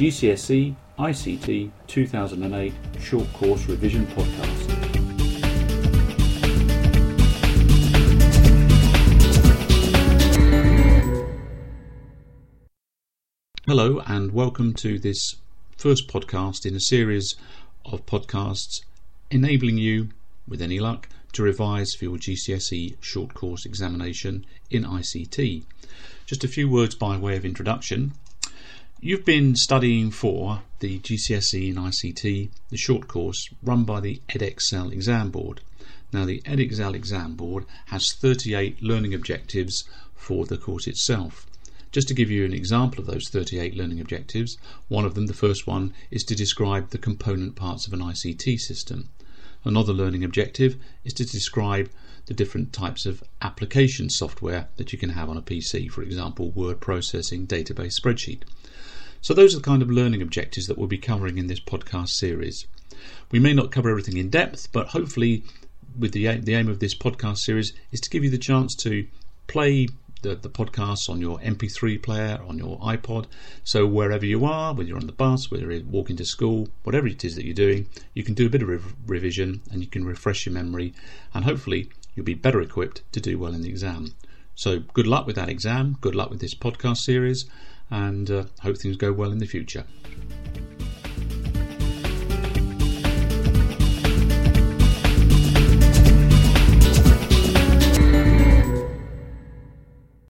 GCSE ICT 2008 Short Course Revision Podcast. Hello, and welcome to this first podcast in a series of podcasts enabling you, with any luck, to revise for your GCSE short course examination in ICT. Just a few words by way of introduction. You've been studying for the GCSE in ICT, the short course run by the Edexcel exam board. Now, the Edexcel exam board has 38 learning objectives for the course itself. Just to give you an example of those 38 learning objectives, one of them, the first one, is to describe the component parts of an ICT system. Another learning objective is to describe the different types of application software that you can have on a PC, for example, word processing, database, spreadsheet. So, those are the kind of learning objectives that we'll be covering in this podcast series. We may not cover everything in depth, but hopefully, with the, the aim of this podcast series, is to give you the chance to play the, the podcasts on your MP3 player, on your iPod. So wherever you are, whether you're on the bus, whether you're walking to school, whatever it is that you're doing, you can do a bit of rev- revision and you can refresh your memory, and hopefully you'll be better equipped to do well in the exam. So good luck with that exam. Good luck with this podcast series, and uh, hope things go well in the future.